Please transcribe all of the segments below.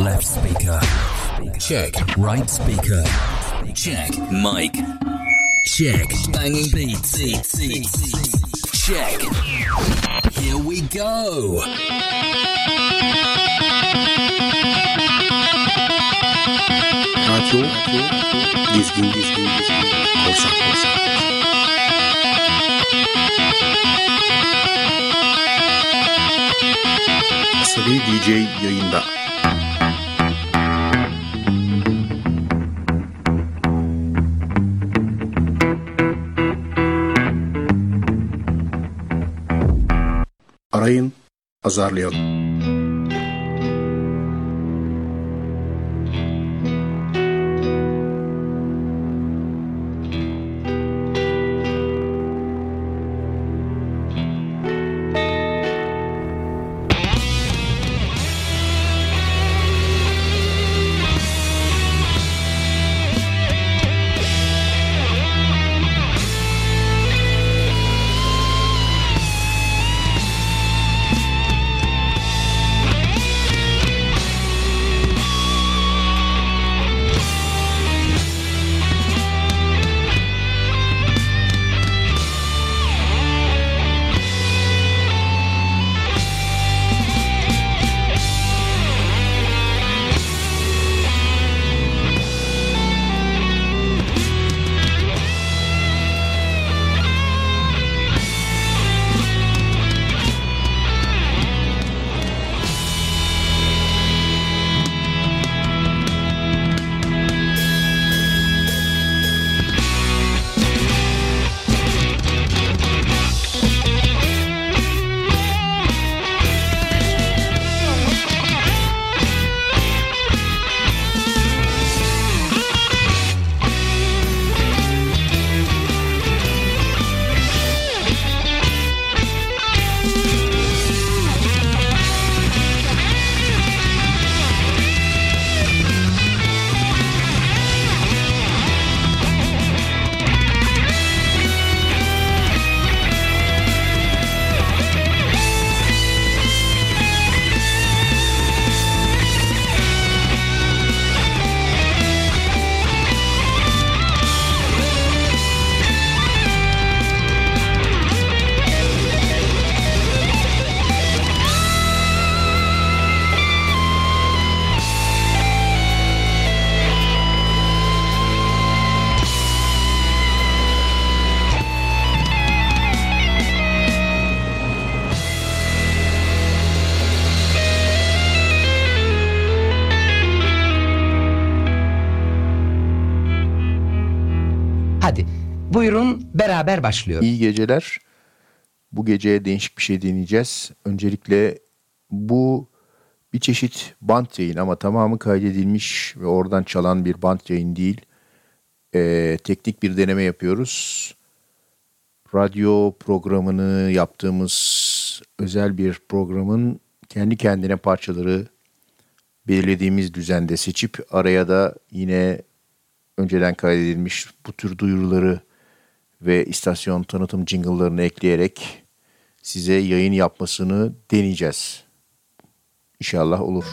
Left speaker. Check. Right speaker. Check. Mic. Check. Banging beats. Check. Here we go. Radyo Dizgin Dizgin Dizgin Korsan Korsan Asabi DJ yayında Arayın, azarlayalım. Beraber başlıyor. İyi geceler. Bu gece değişik bir şey deneyeceğiz. Öncelikle bu bir çeşit bant yayın ama tamamı kaydedilmiş ve oradan çalan bir bant yayın değil. Ee, teknik bir deneme yapıyoruz. Radyo programını yaptığımız özel bir programın kendi kendine parçaları belirlediğimiz düzende seçip araya da yine önceden kaydedilmiş bu tür duyuruları ve istasyon tanıtım jingle'larını ekleyerek size yayın yapmasını deneyeceğiz. İnşallah olur.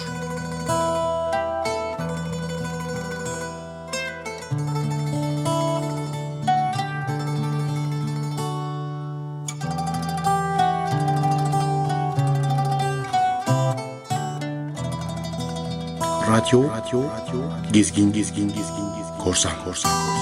Radyo, radyo, radyo, gezgin, gezgin, gezgin, gezgin, korsan, korsan, korsan.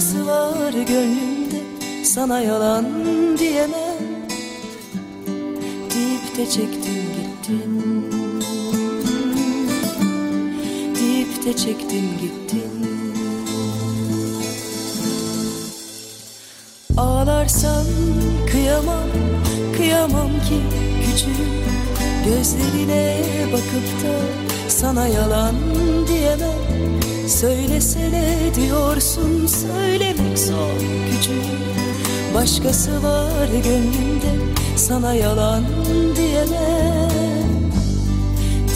Başkası var gönlümde sana yalan diyemem. Deyip de çektin gittin Deyip de çektin gittin Ağlarsan kıyamam, kıyamam ki küçük Gözlerine bakıp da sana yalan diyemem Söylesene diyorsun söylemek zor küçük Başkası var gönlümde sana yalan diyemem.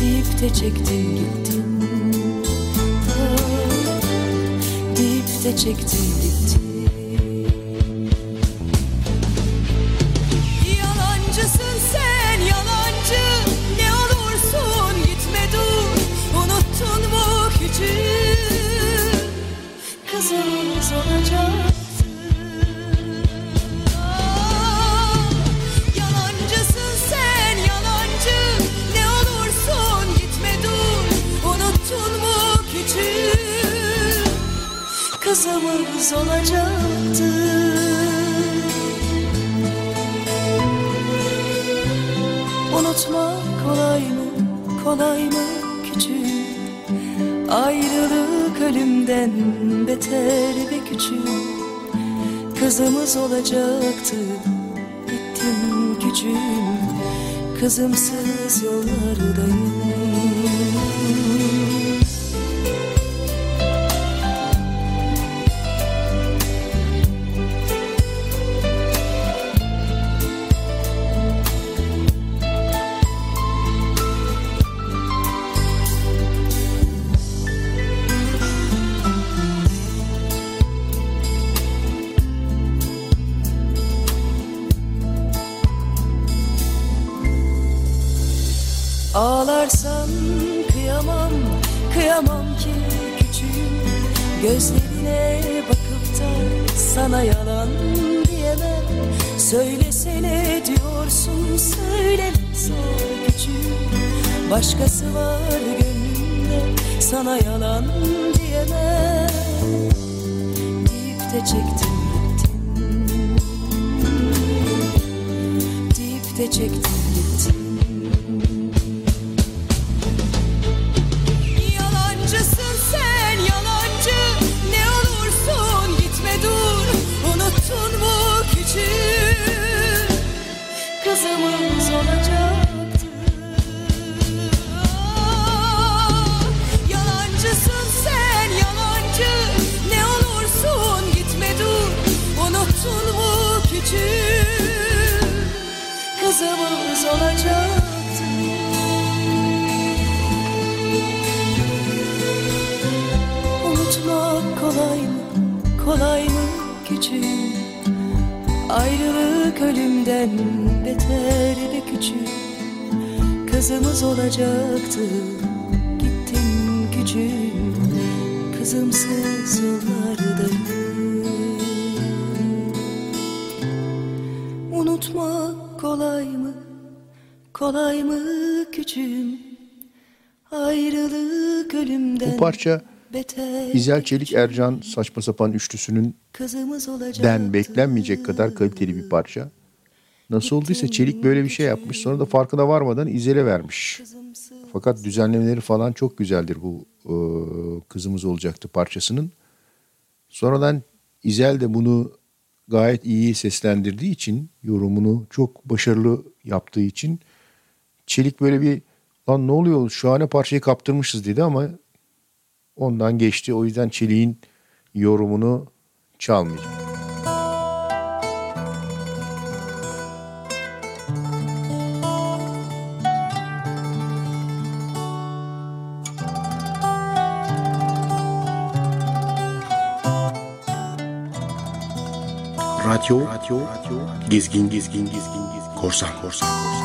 Deyip de çektin gittin. Ah, Deyip de çektin Kızımız olacaktı. Unutmak kolay mı, kolay mı küçük? Ayrılık ölümden beter ve küçük. Kızımız olacaktı, gittim küçüğüm Kızımsız yollardayım Gözlerine bakıp da sana yalan diyemem. Söylesene diyorsun söyleme zor küçüğüm. Başkası var gönlümde sana yalan diyemem. Deyip de çektim gittin Deyip de çektim olacaktı, gittim küçüğüm Kızımsız yollardayım Unutmak kolay mı, kolay mı küçüğüm? Ayrılık ölümden Bu parça İzel Çelik Ercan saçma sapan üçlüsünün den beklenmeyecek kadar kaliteli bir parça. Nasıl olduysa Çelik böyle bir şey yapmış. Sonra da farkına varmadan İzel'e vermiş. Fakat düzenlemeleri falan çok güzeldir bu e, kızımız olacaktı parçasının. Sonradan İzel de bunu gayet iyi seslendirdiği için, yorumunu çok başarılı yaptığı için Çelik böyle bir lan ne oluyor şahane parçayı kaptırmışız dedi ama ondan geçti. O yüzden Çelik'in yorumunu çalmayacağım. Radyo, radyo, gezgin, gezgin, gezgin, gezgin, korsan, korsan, korsan.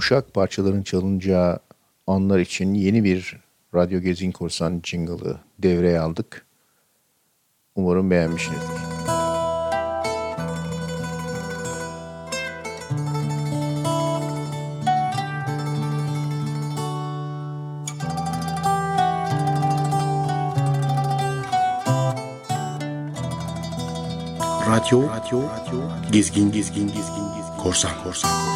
yumuşak parçaların çalınacağı anlar için yeni bir Radyo Gezin Korsan jingle'ı devreye aldık. Umarım beğenmişsinizdir. Radyo, radyo, radyo, gezgin, gezgin, gezgin, gezgin, korsan, korsan, korsan.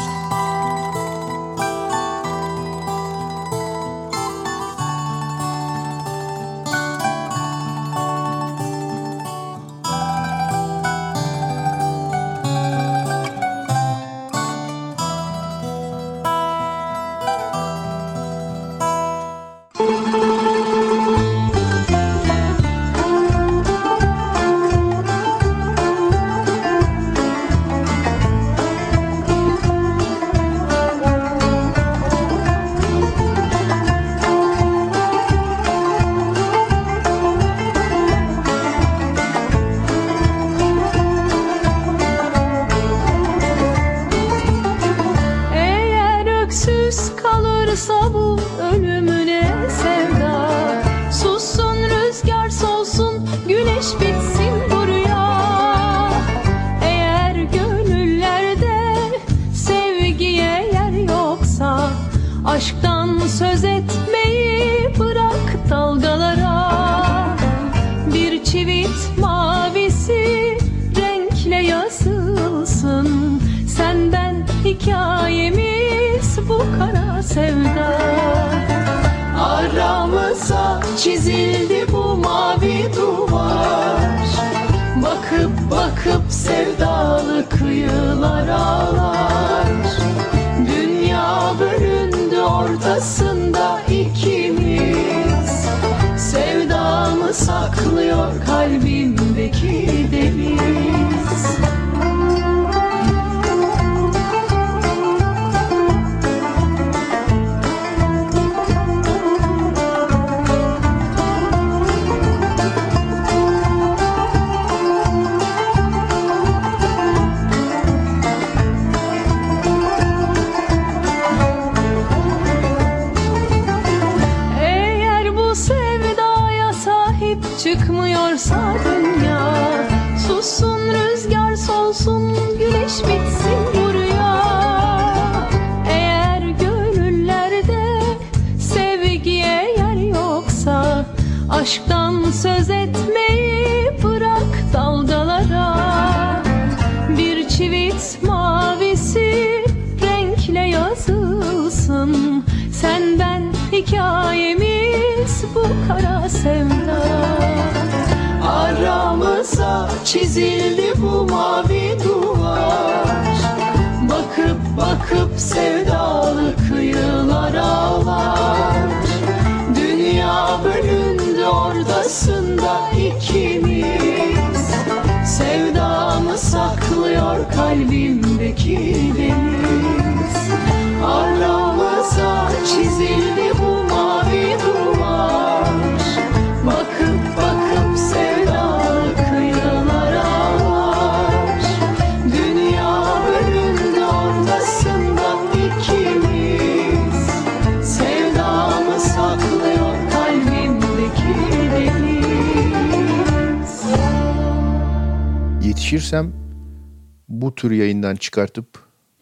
yayından çıkartıp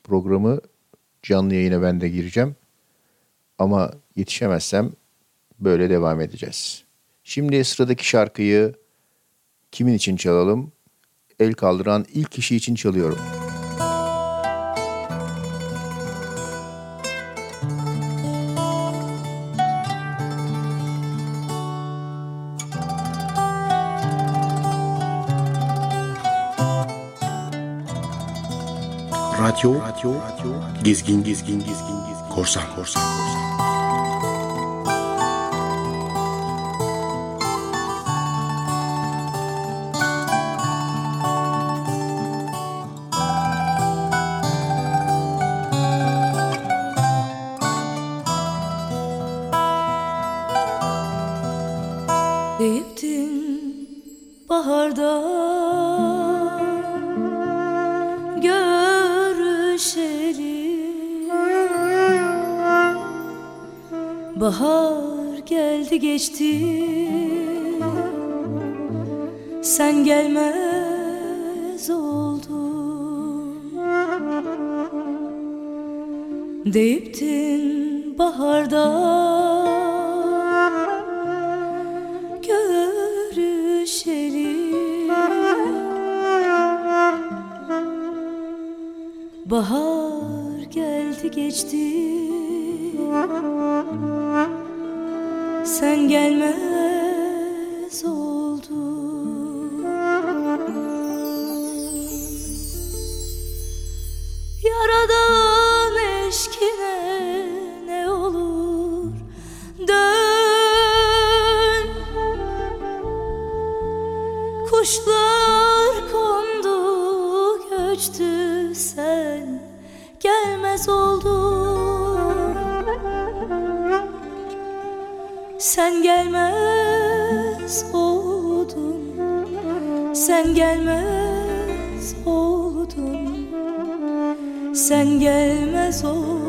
programı canlı yayına ben de gireceğim. Ama yetişemezsem böyle devam edeceğiz. Şimdi sıradaki şarkıyı kimin için çalalım? El kaldıran ilk kişi için çalıyorum. Radyo, Radyo, Gezgin, Gezgin, Gezgin, Gezgin, Korsan, Korsan, Korsan. Deyiptin baharda. Görüşelim Bahar geldi geçti. Sen gelmez ol. Sen gelmez oldun. Sen gelmez oldun. Sen gelmez oldun.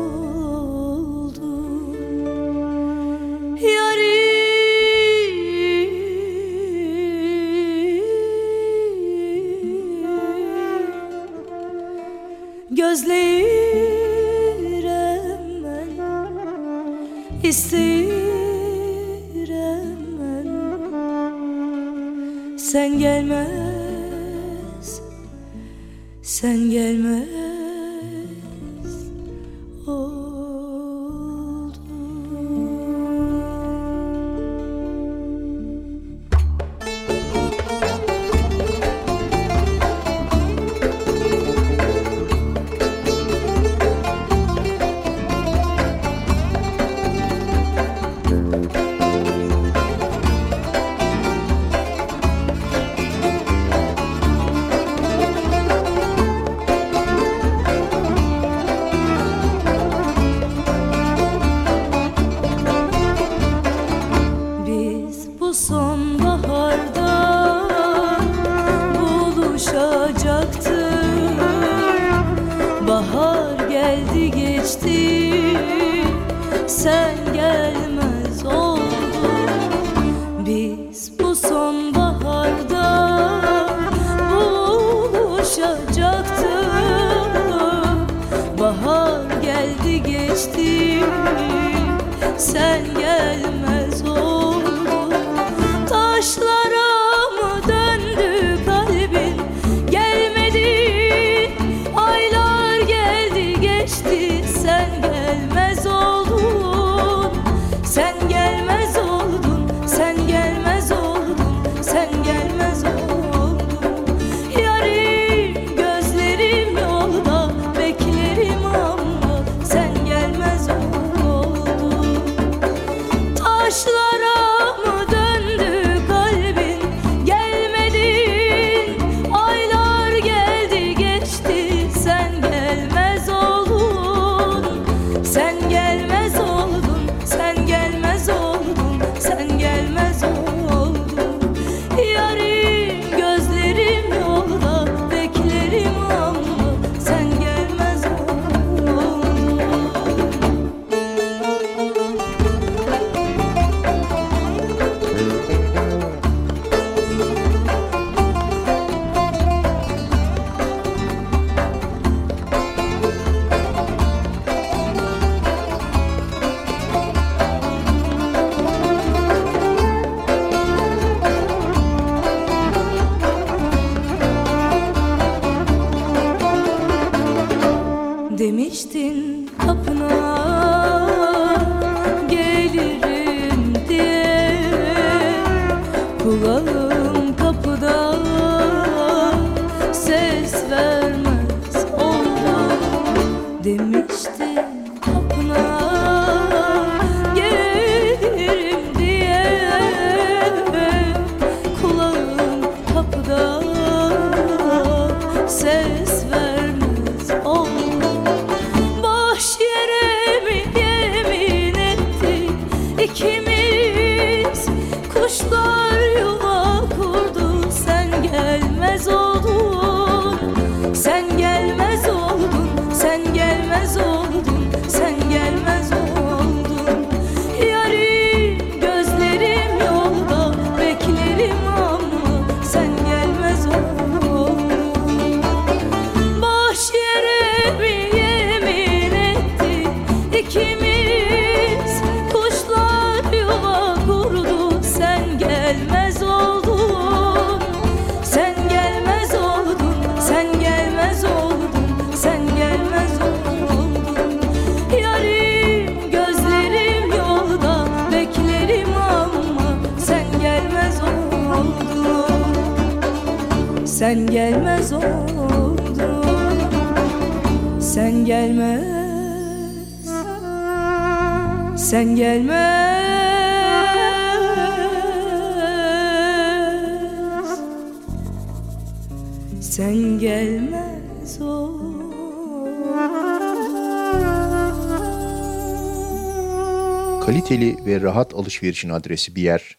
alışverişin adresi bir yer.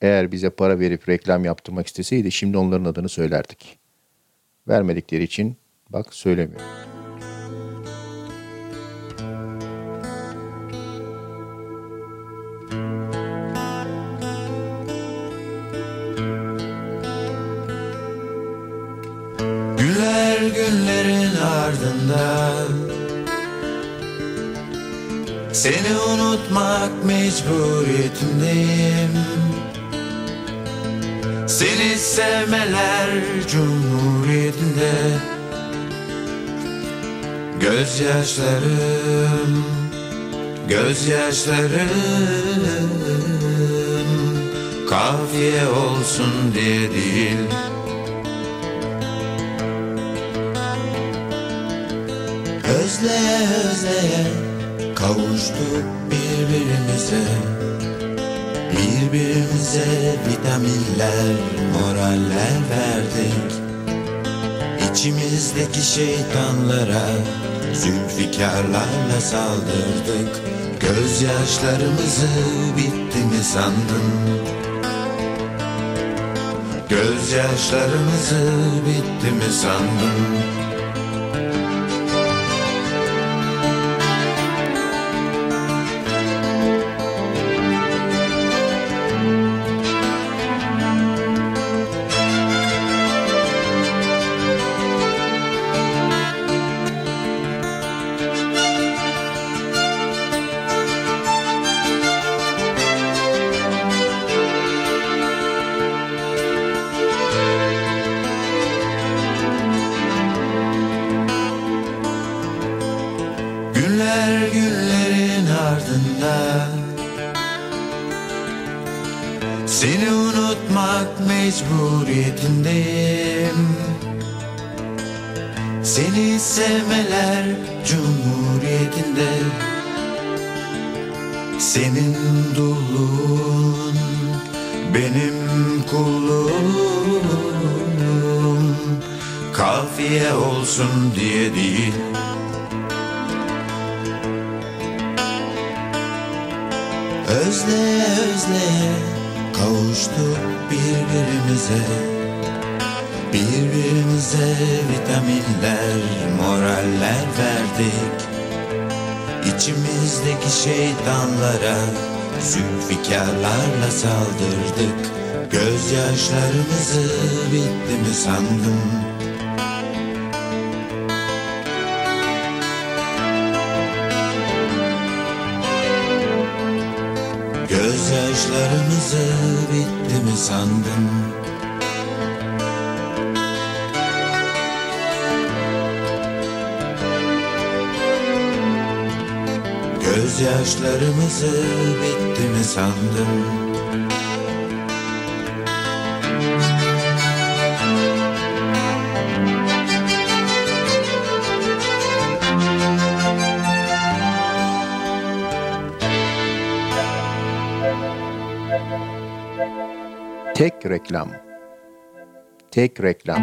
Eğer bize para verip reklam yaptırmak isteseydi şimdi onların adını söylerdik. Vermedikleri için bak söylemiyorum. Erenler Cumhuriyeti'nde. Gözyaşlarım Gözyaşlarım Kafiye olsun diye değil. Özleye özleye kavuştuk birbirimize. Birbirimize vitaminler, moraller verdik İçimizdeki şeytanlara, zülfikarlarla saldırdık Gözyaşlarımızı bitti mi sandın? Gözyaşlarımızı bitti mi sandın? Tek reklam. Tek reklam.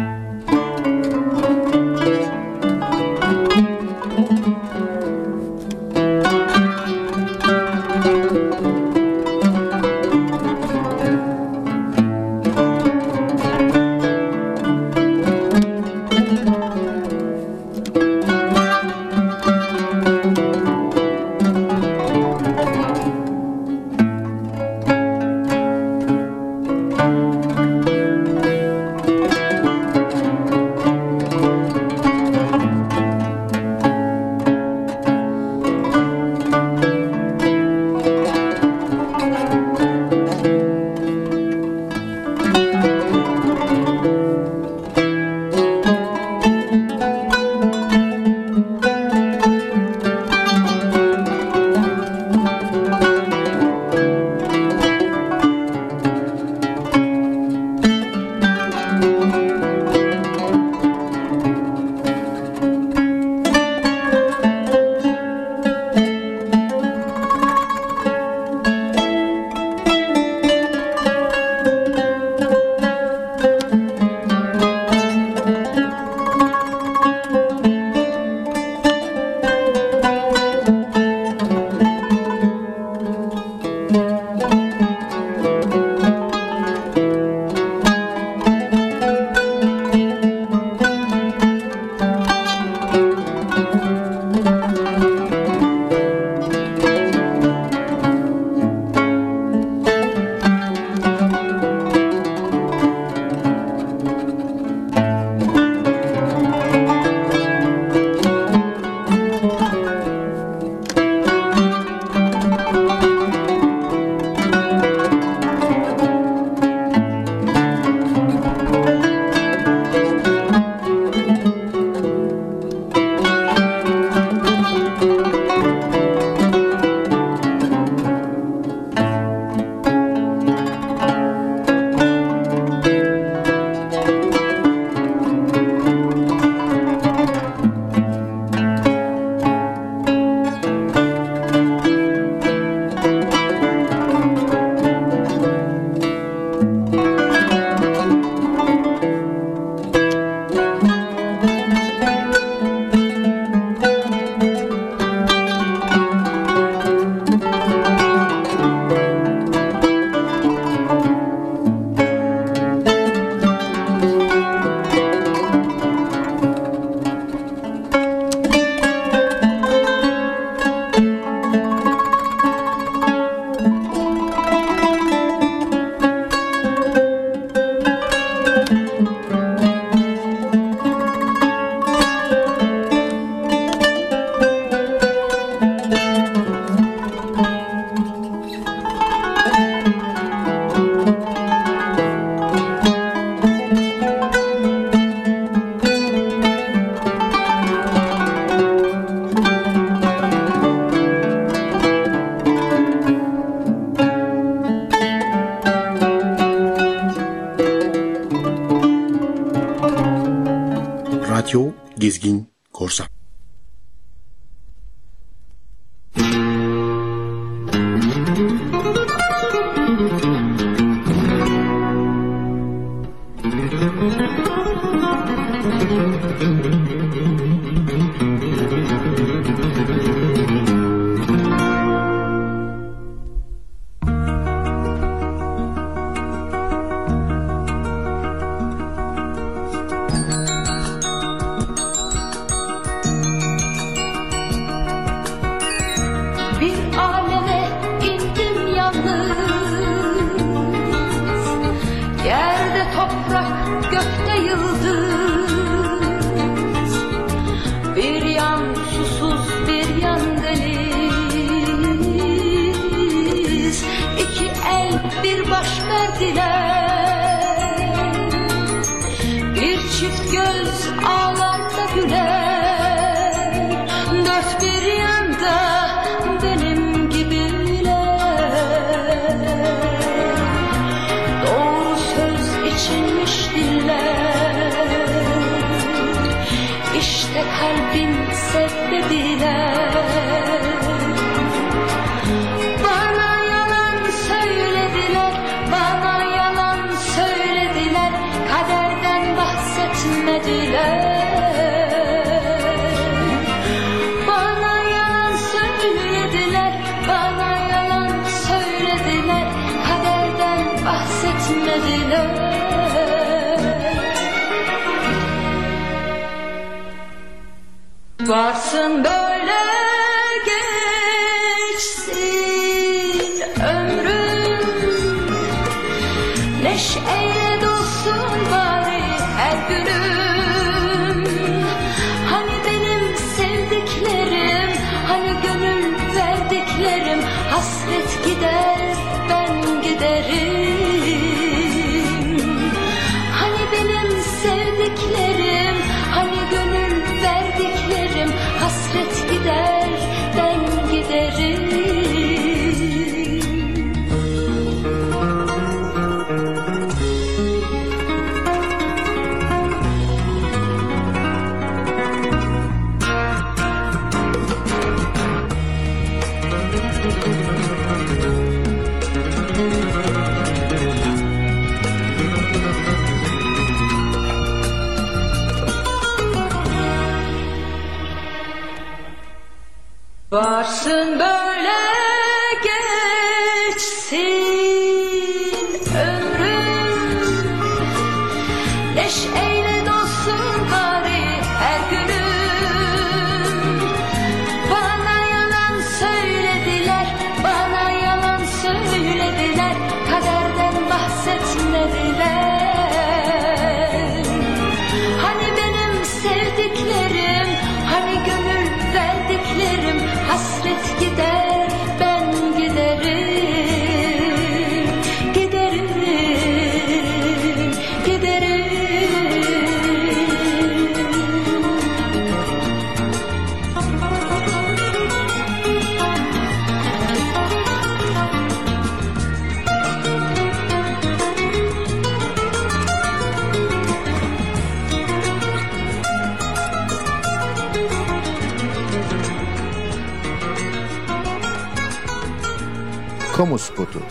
Kamu spotu.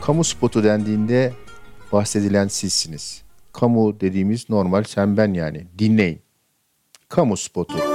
Kamu spotu dendiğinde bahsedilen sizsiniz. Kamu dediğimiz normal sen ben yani. Dinleyin. Kamu spotu.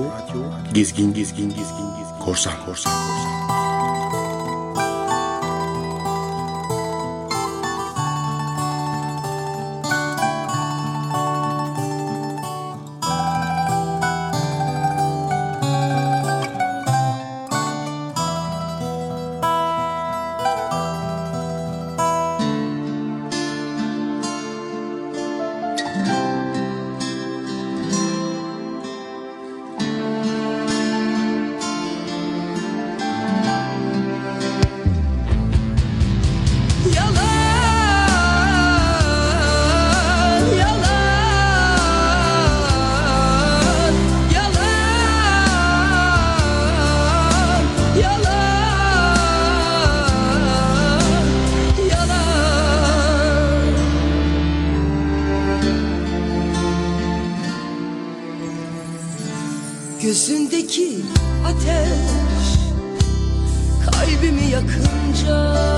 Radyo. Gezgin Gezgin Gezgin Gezgin. Korsan Korsan. içimdeki ateş. Kalbimi yakınca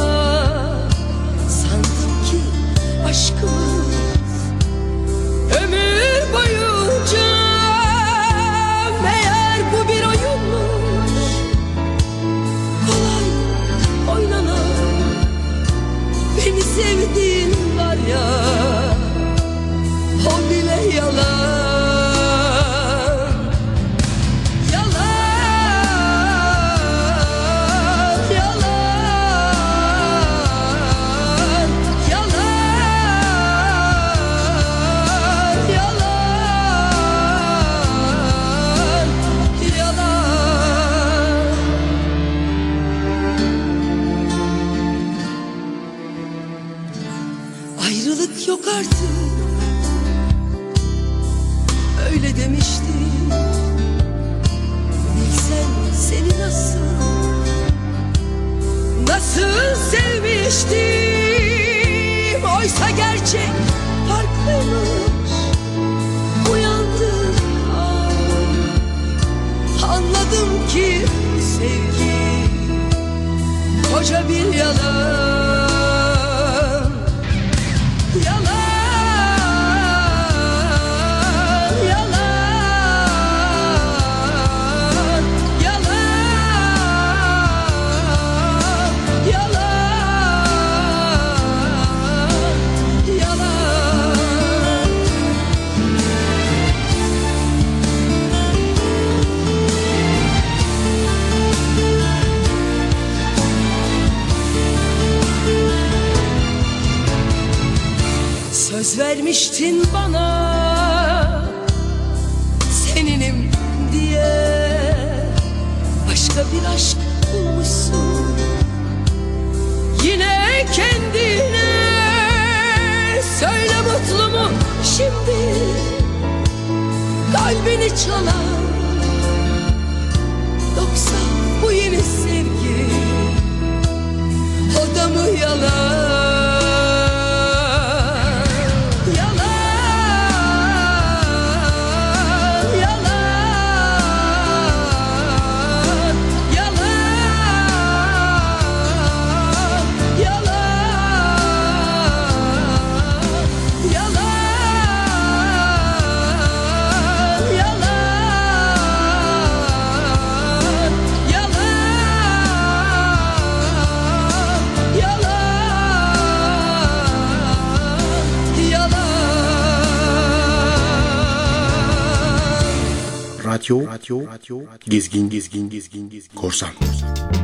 radyo, radyo, radyo, gezgin, gezgin, gezgin, korsan, korsan.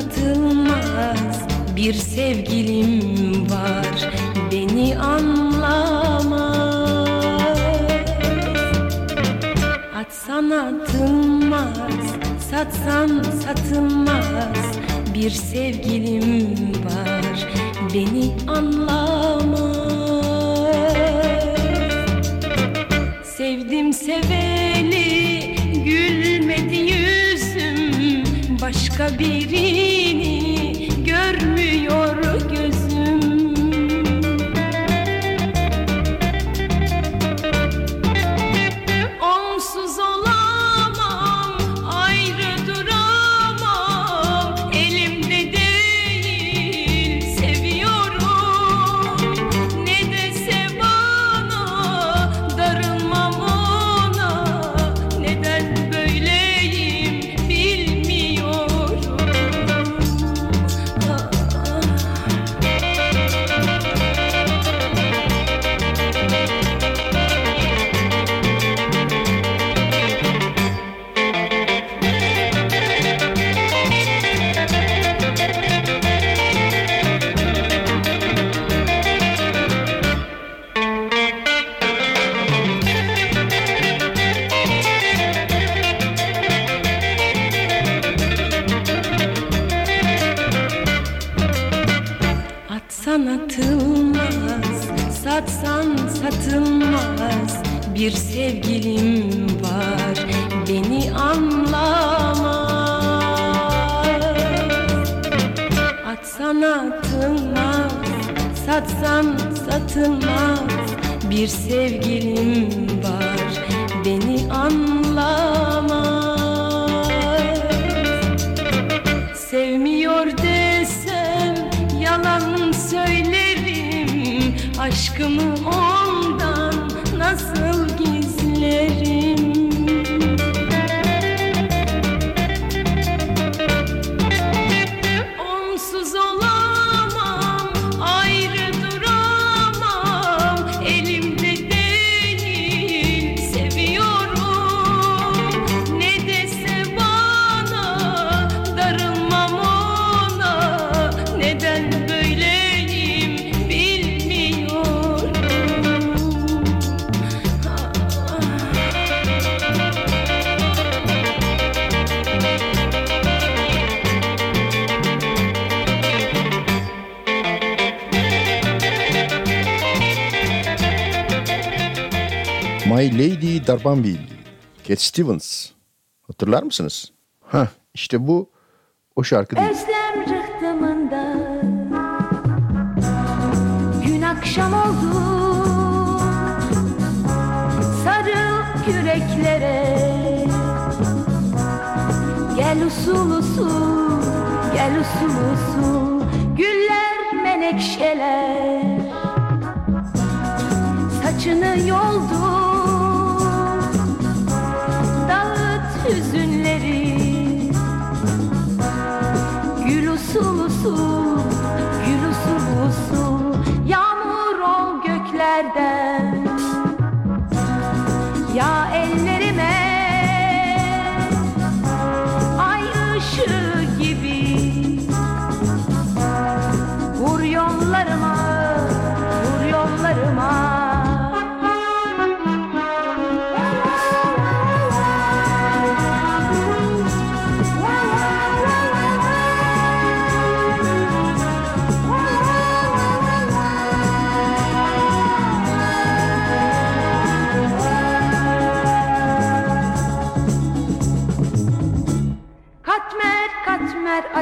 Satılmaz Bir sevgilim var, beni anlamaz. Atsan atılmaz, satsan satılmaz. Bir sevgilim var, beni anlamaz Bir Lady Darbanville, Cat Stevens. Hatırlar mısınız? Hah işte bu o şarkı değil. Özlem rıhtımında Gün akşam oldu Sarıl küreklere Gel usul usul Gel usul usul Güller menekşeler Saçını yoldu usul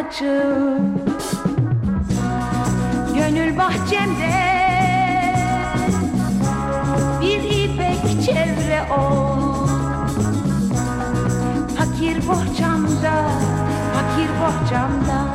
açım Gönül bahçemde Bir ipek çevre ol. Fakir bohçamda Fakir bohçamda.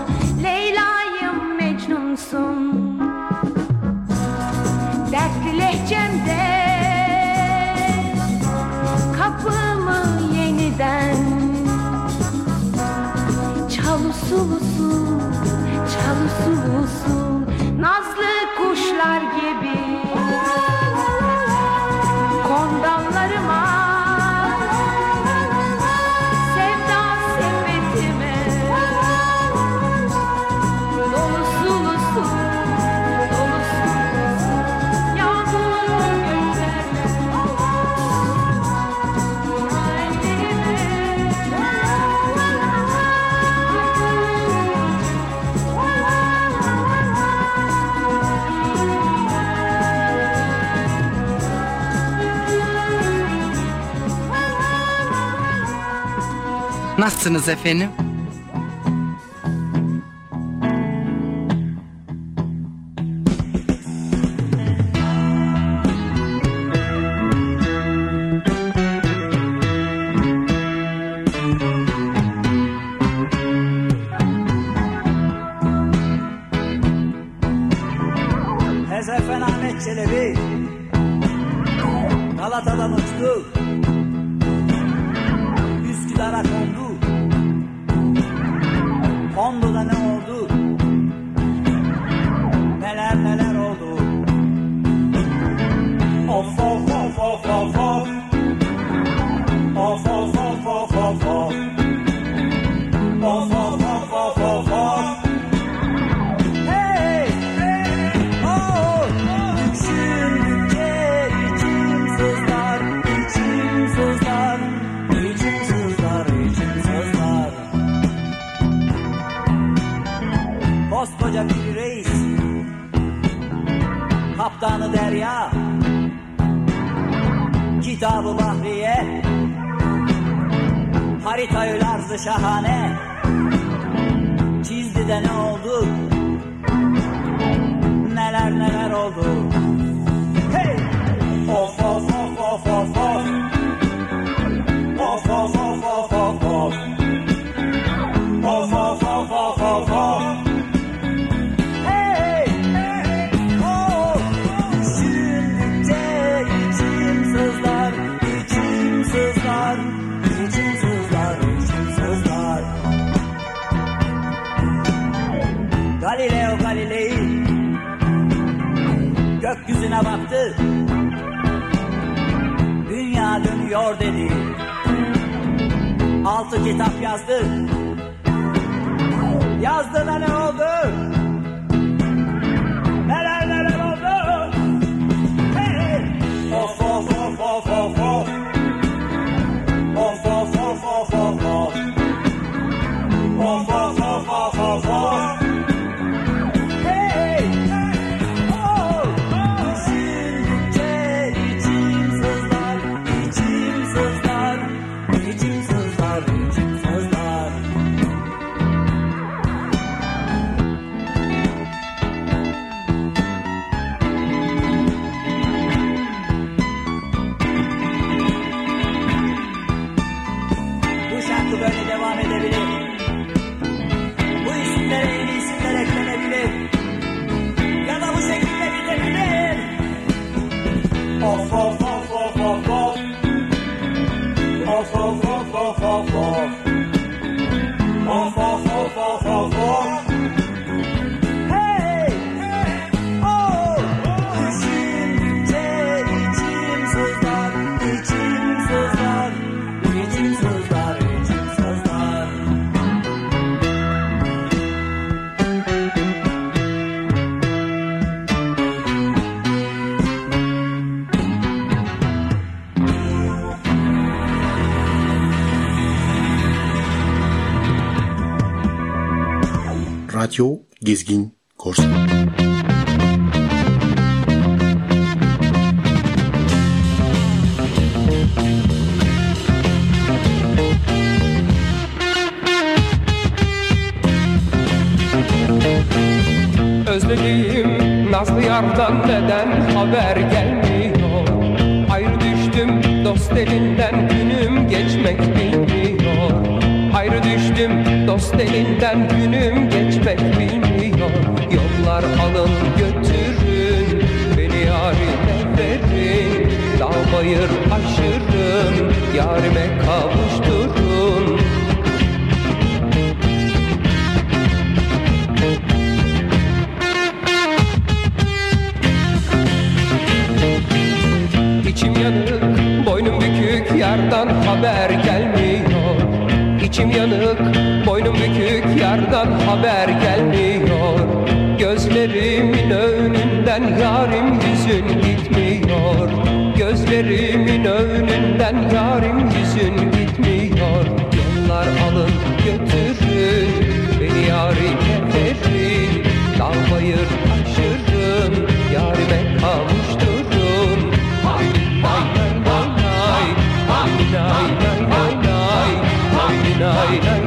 Nasılsınız efendim? Ezefen Ahmet Çelebi Galata'dan uçtu Radyo Gezgin Korsan. Özledim nazlı yardan neden haber gelmiyor Ayrı düştüm dost elinden günüm geçmek bilmiyor Ayrı düştüm dost elinden günüm Hayır haşırım yarime kavuşturun İçim yanık boynum bükük yardan haber gelmiyor. İçim yanık boynum bükük yardan haber gelmiyor. Gözlerimin önünden yarim yüzün gitmiyor. Gözlerimin önünden yarim yüzün gitmiyor Yollar alın götürün Beni yarime verin Dağ bayır aşırım Yarime kavuşturun Hay hay hay hay hay Hay hay hay hay hay Hay hay hay hay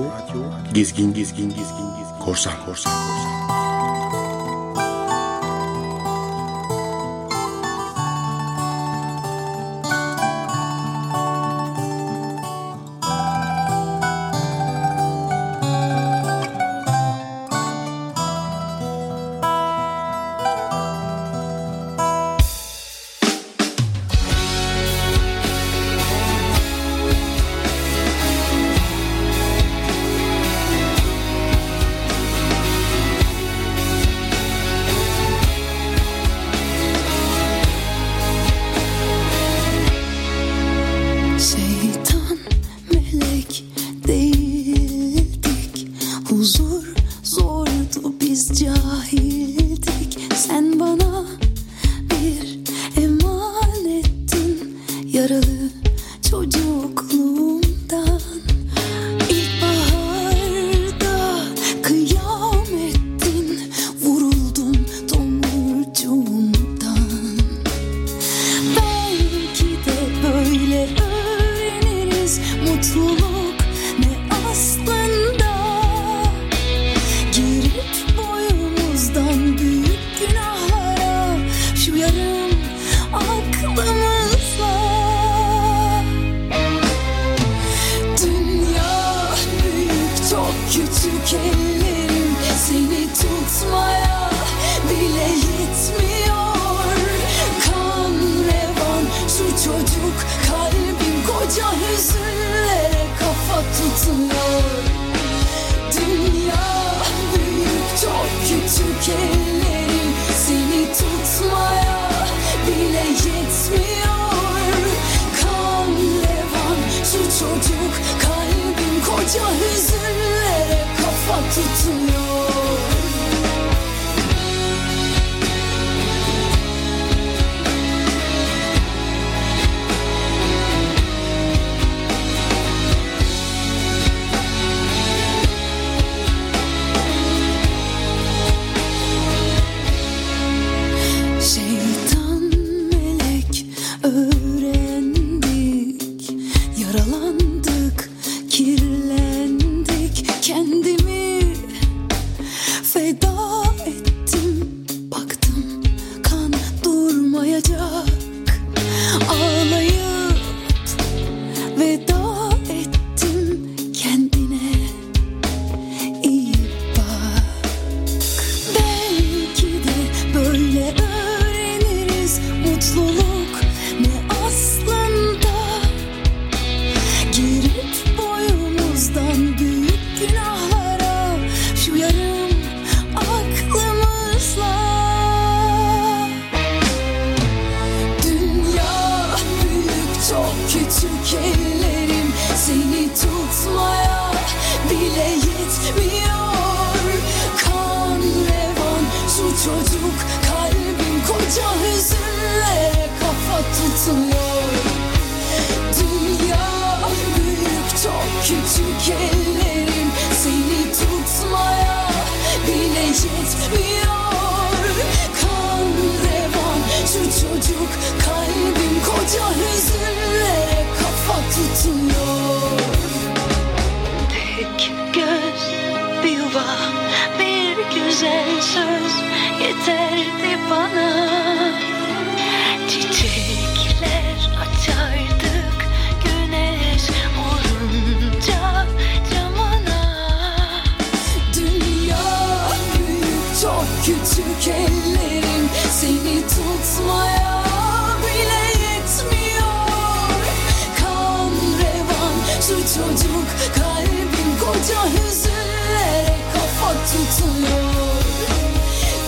Radyo. Gezgin Gezgin Gezgin Gezgin. Korsan Korsan. Korsan küçük ellerim seni tutmaya bile yetmiyor. Kan revan şu çocuk kalbim koca hüzünle kafa tutuyor. Tek göz bir yuva bir güzel söz yeterdi bana ellerim. Seni tutmaya bile yetmiyor. Kan revan şu çocuk kalbim koca hüzünlere kafa tutuyor.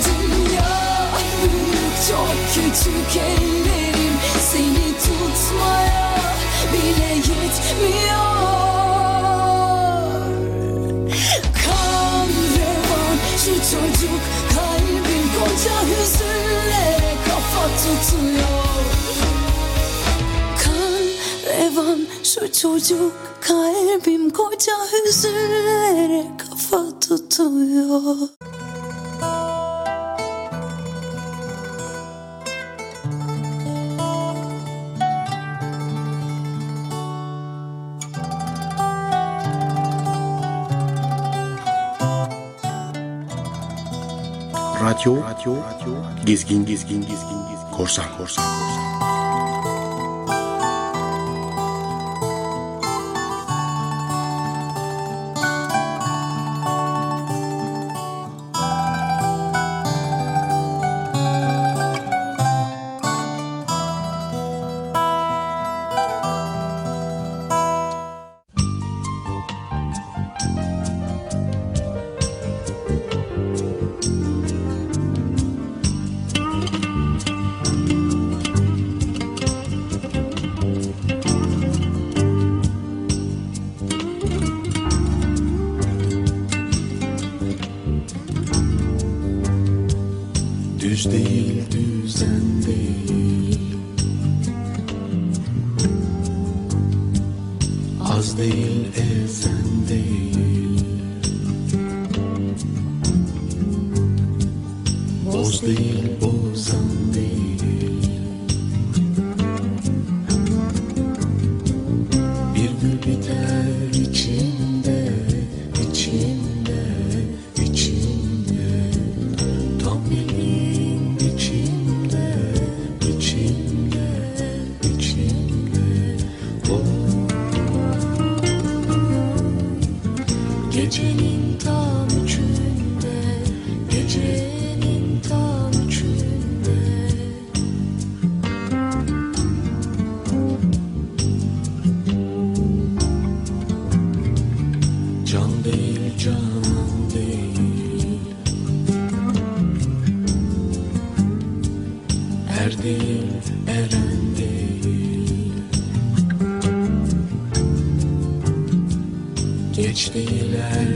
Dünya büyük çok küçük ellerim. Seni tutmaya bile yetmiyor koca hüzünlere kafa tutuyor. Kan revan şu çocuk kalbim koca hüzünlere kafa tutuyor Radyo, gezgin, gezgin, gezgin, gezgin, korsan, korsan, korsan. Gecenin tam üçünde, gecenin Geç değil,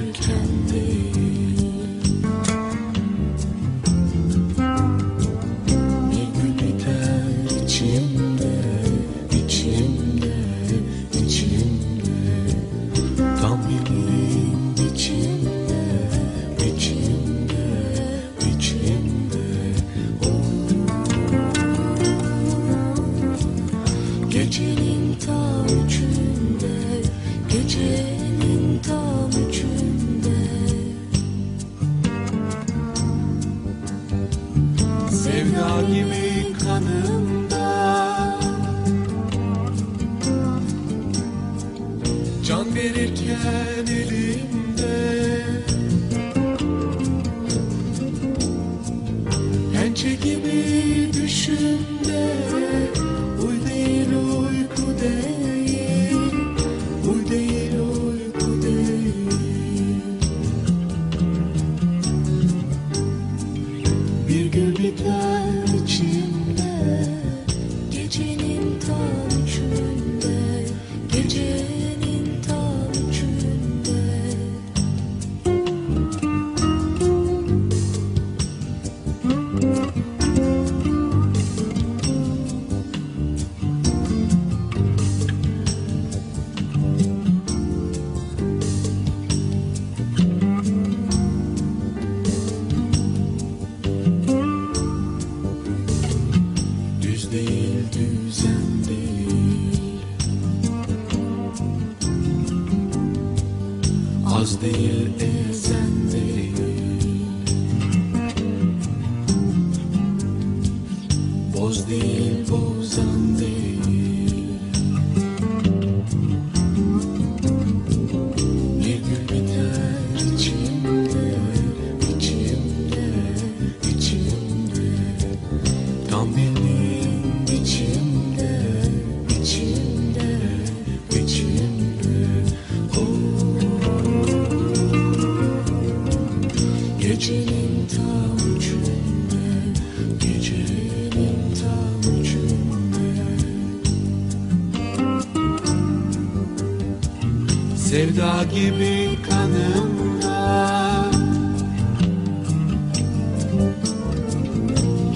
Dağ gibi kanımda.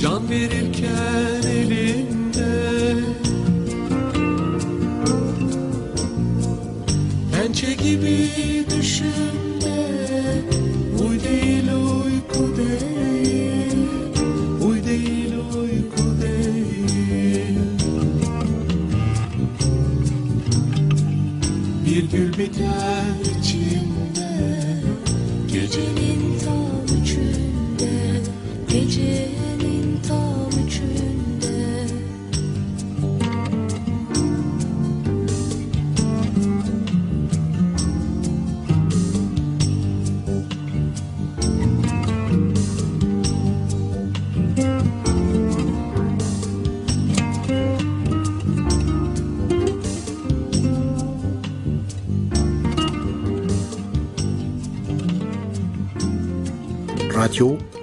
Can verirken elimde. Pençe gibi düşünme. Uy değil uyku değil. da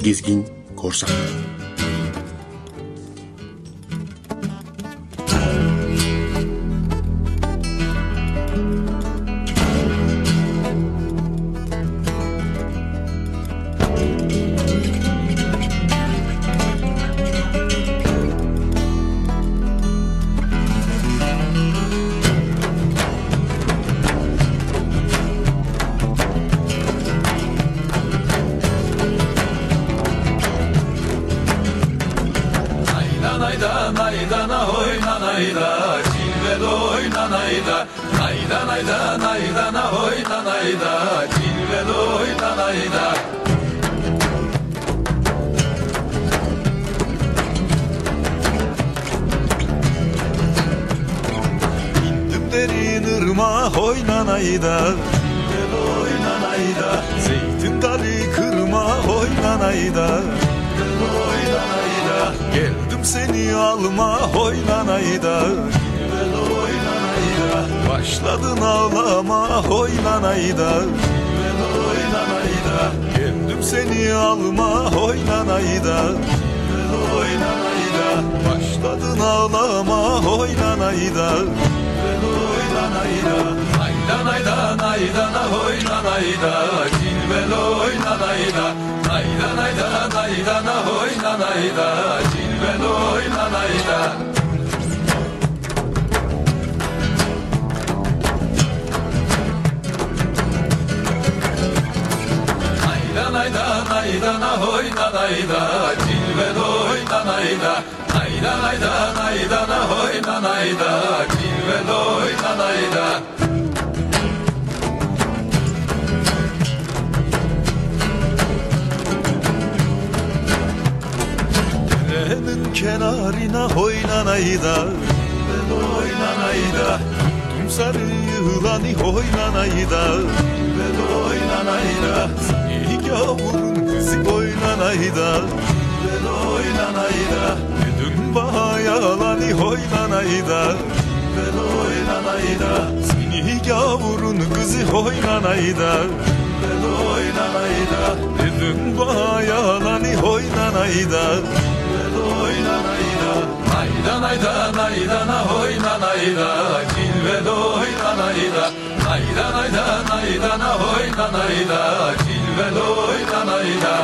dizgin korsan. oynanayda Seni gavurun kızı oynanayda Bel oynanayda Evin bayalanı oynanayda Bel oynanayda Nayda nayda nayda na oynanayda Cilvel oynanayda Nayda nayda nayda na oynanayda Cilvel oynanayda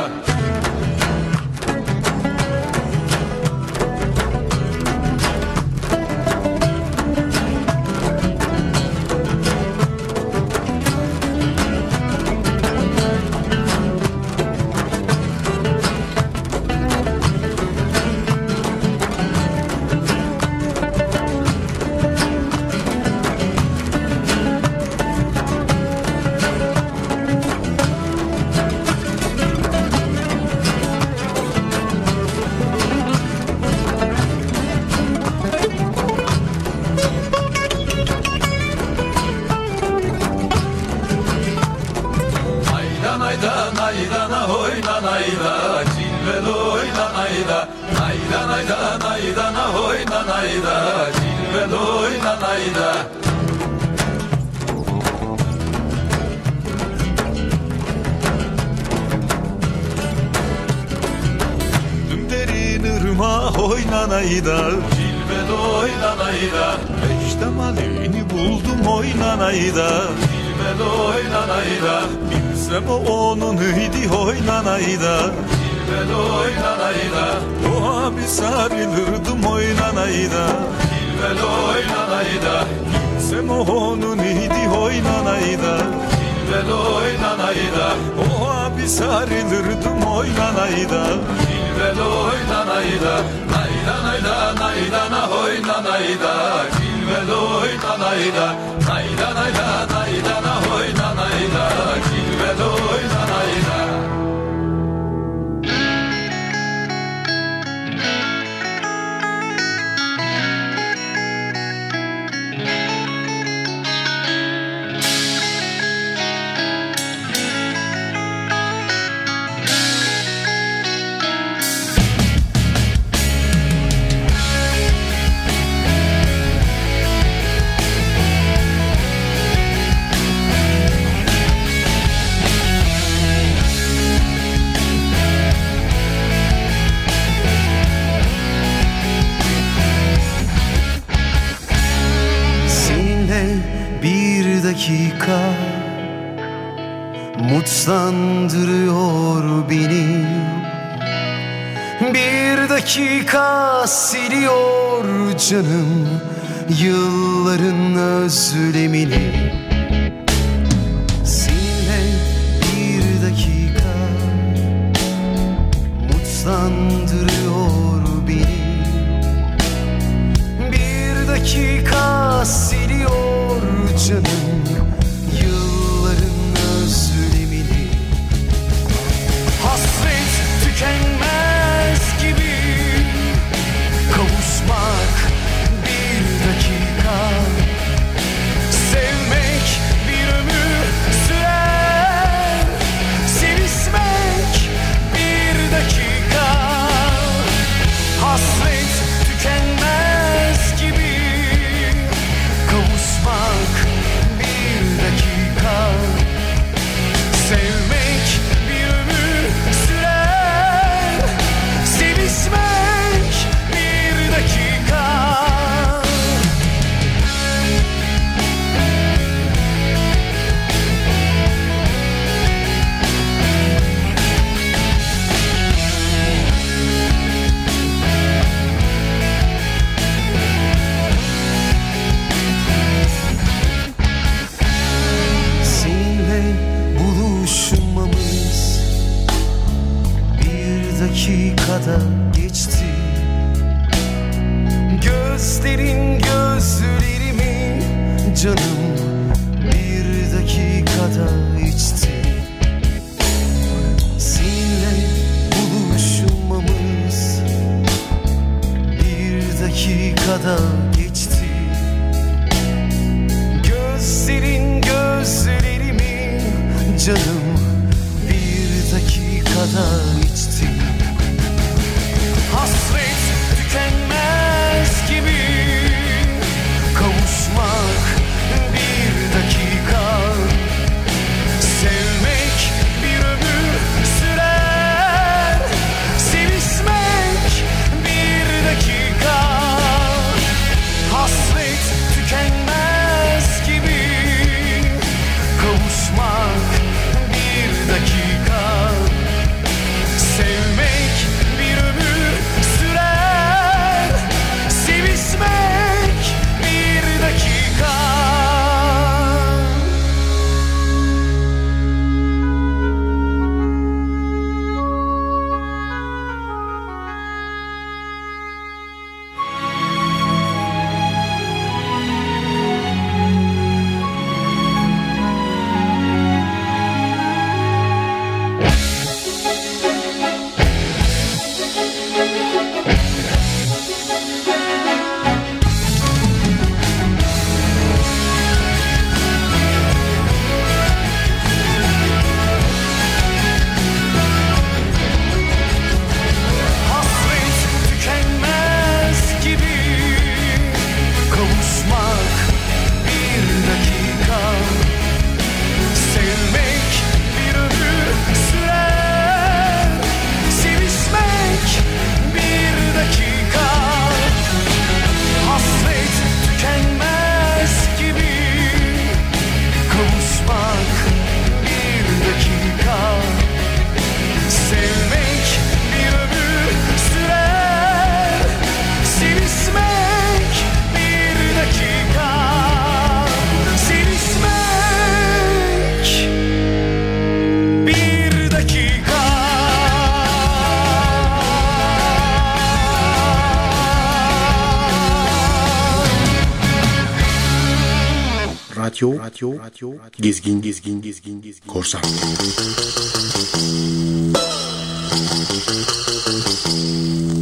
radyo, gezgin, gezgin, gezgin, gezgin, korsan.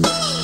Thank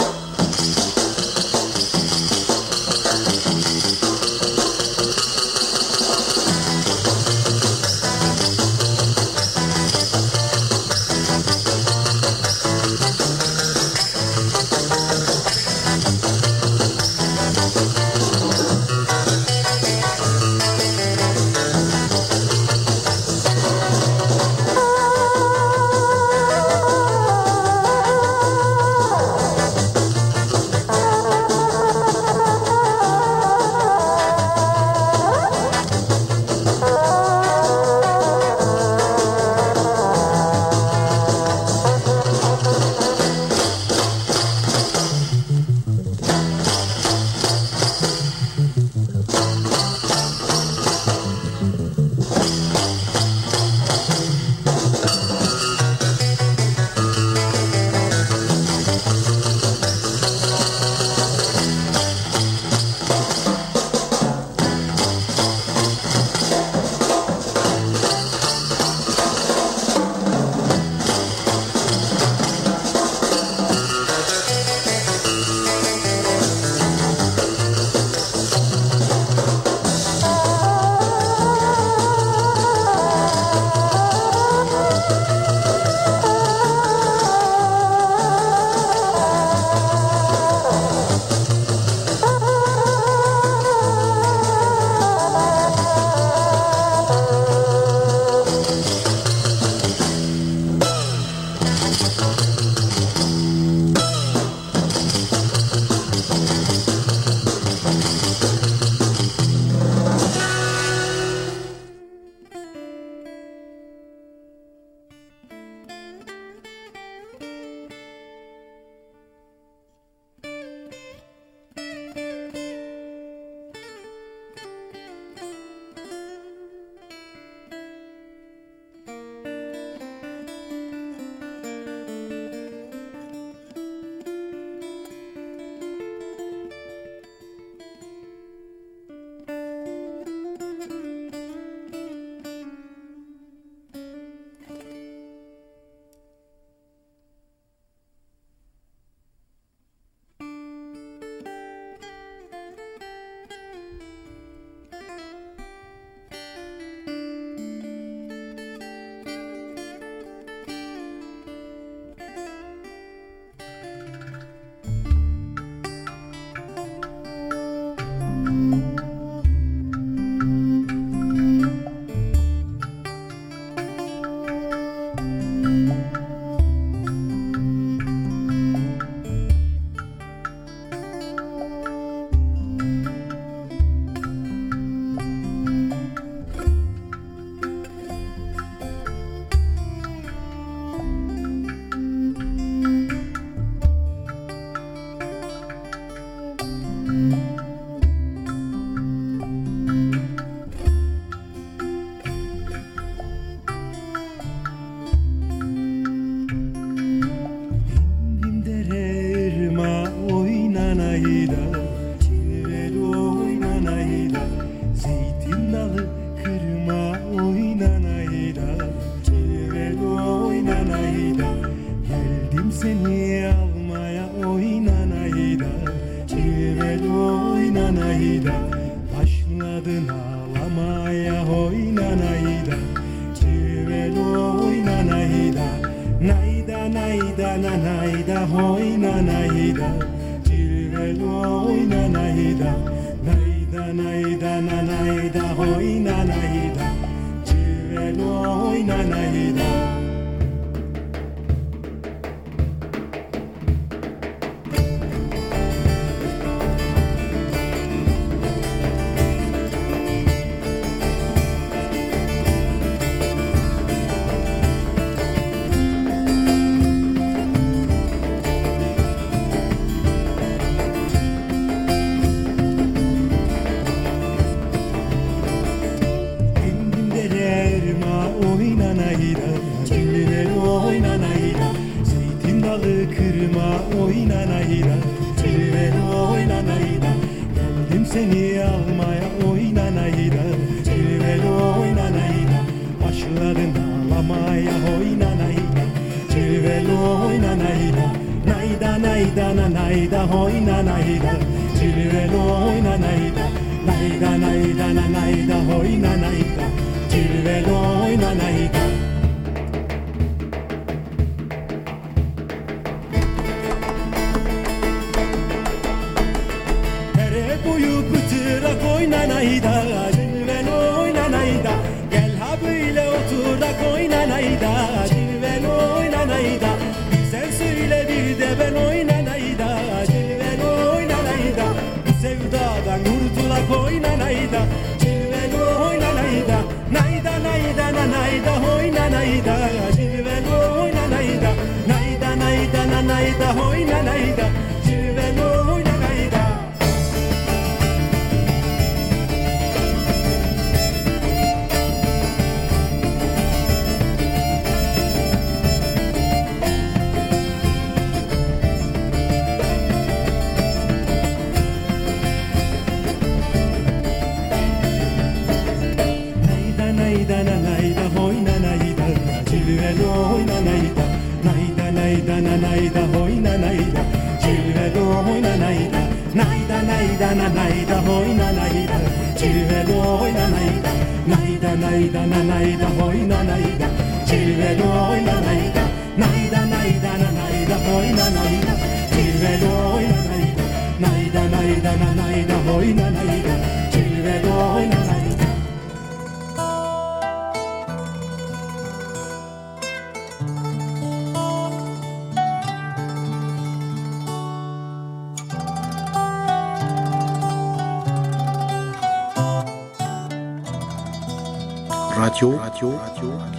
nanay da nanay hoy nanay da Çilveli oy nanay da Nay da nay da nanay hoy nanay da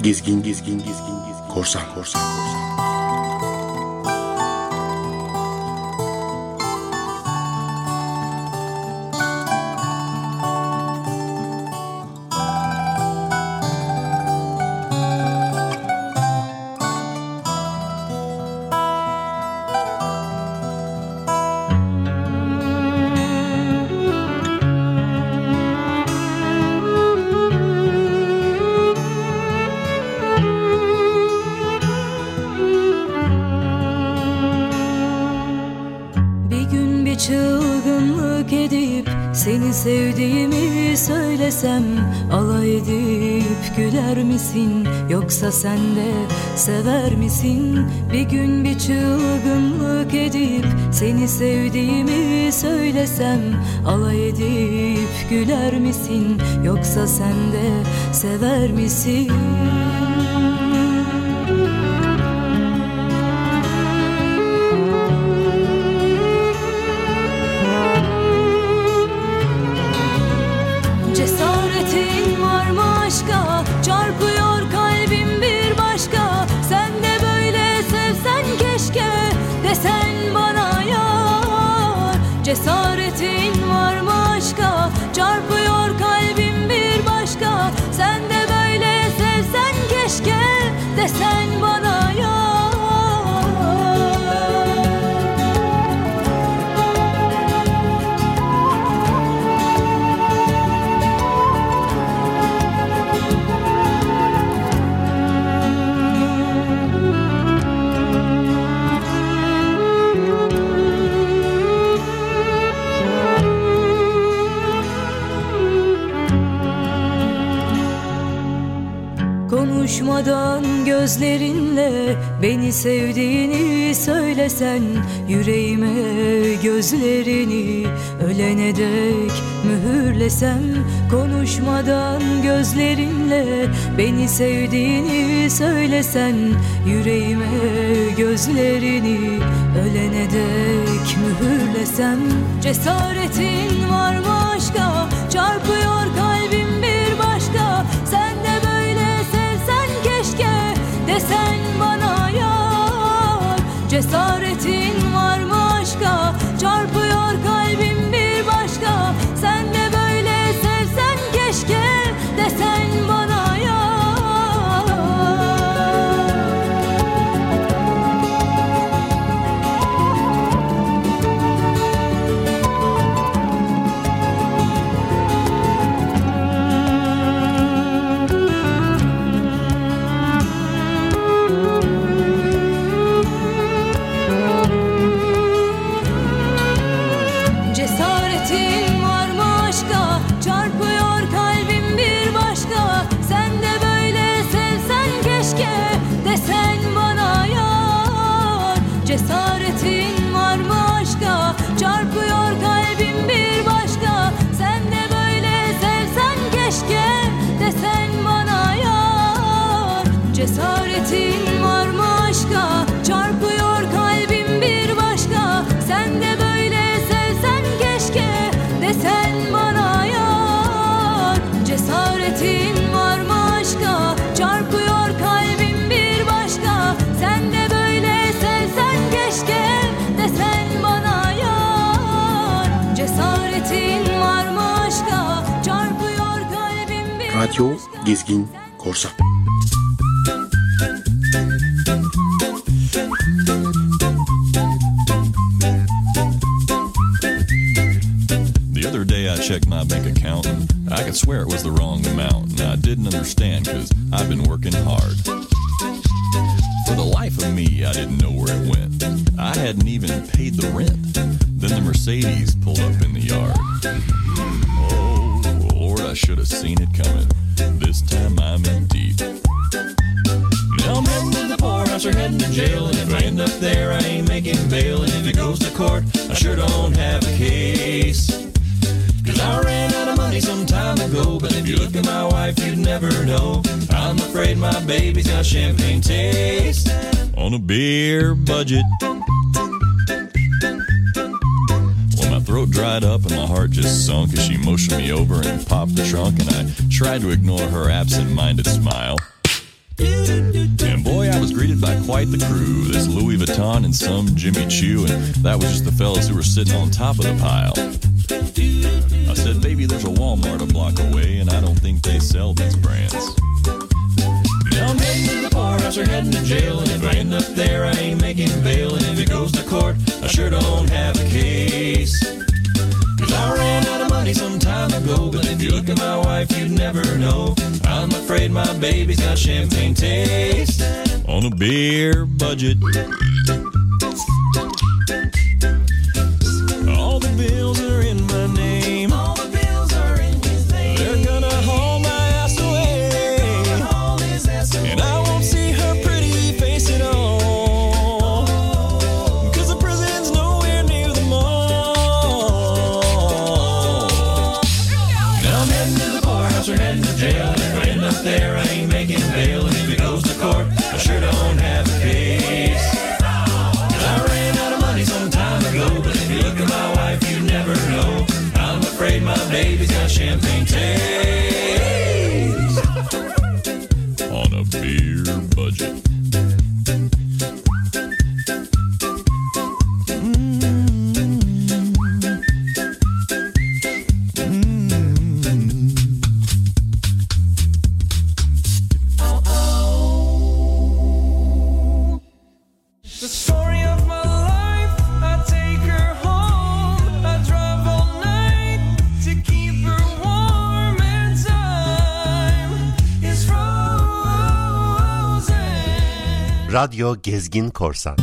Gezgin, gezgin, gezgin, gezgin. Korsan, korsan, korsan. sever misin yoksa sen de sever misin? Bir gün bir çılgınlık edip seni sevdiğimi söylesem alay edip güler misin? Yoksa sen de sever misin? Konuşmadan gözlerinle beni sevdiğini söylesen Yüreğime gözlerini ölene dek mühürlesem Konuşmadan gözlerinle beni sevdiğini söylesen Yüreğime gözlerini ölene dek mühürlesem. Cesaretin var mı aşka? Çarpıyor Radio Gezgin Korsan. Well, my throat dried up and my heart just sunk as she motioned me over and popped the trunk, and I tried to ignore her absent minded smile. And boy, I was greeted by quite the crew. This Louis Vuitton and some Jimmy Choo, and that was just the fellas who were sitting on top of the pile. I said, baby, there's a Walmart a block away, and I don't think they sell these brands. I'm heading to the poorhouse or heading to jail. And if I end up there, I ain't making bail. And if it goes to court, I sure don't have a case. Cause I ran out of money some time ago. But if you look at my wife, you'd never know. I'm afraid my baby's got champagne taste. On a beer budget. Gezgin Korsan.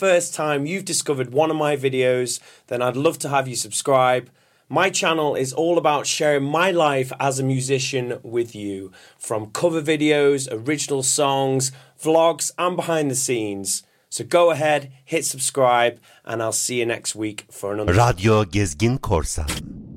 first time you've discovered one of my videos, then I'd love to have you subscribe. My channel is all about sharing my life as a musician with you from cover videos, original songs, vlogs, and behind the scenes. So go ahead, hit subscribe, and I'll see you next week for another. Radio Gezgin Korsan.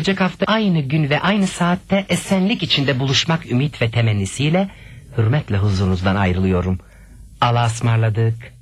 gelecek hafta aynı gün ve aynı saatte esenlik içinde buluşmak ümit ve temennisiyle hürmetle huzurunuzdan ayrılıyorum. Allah'a ısmarladık.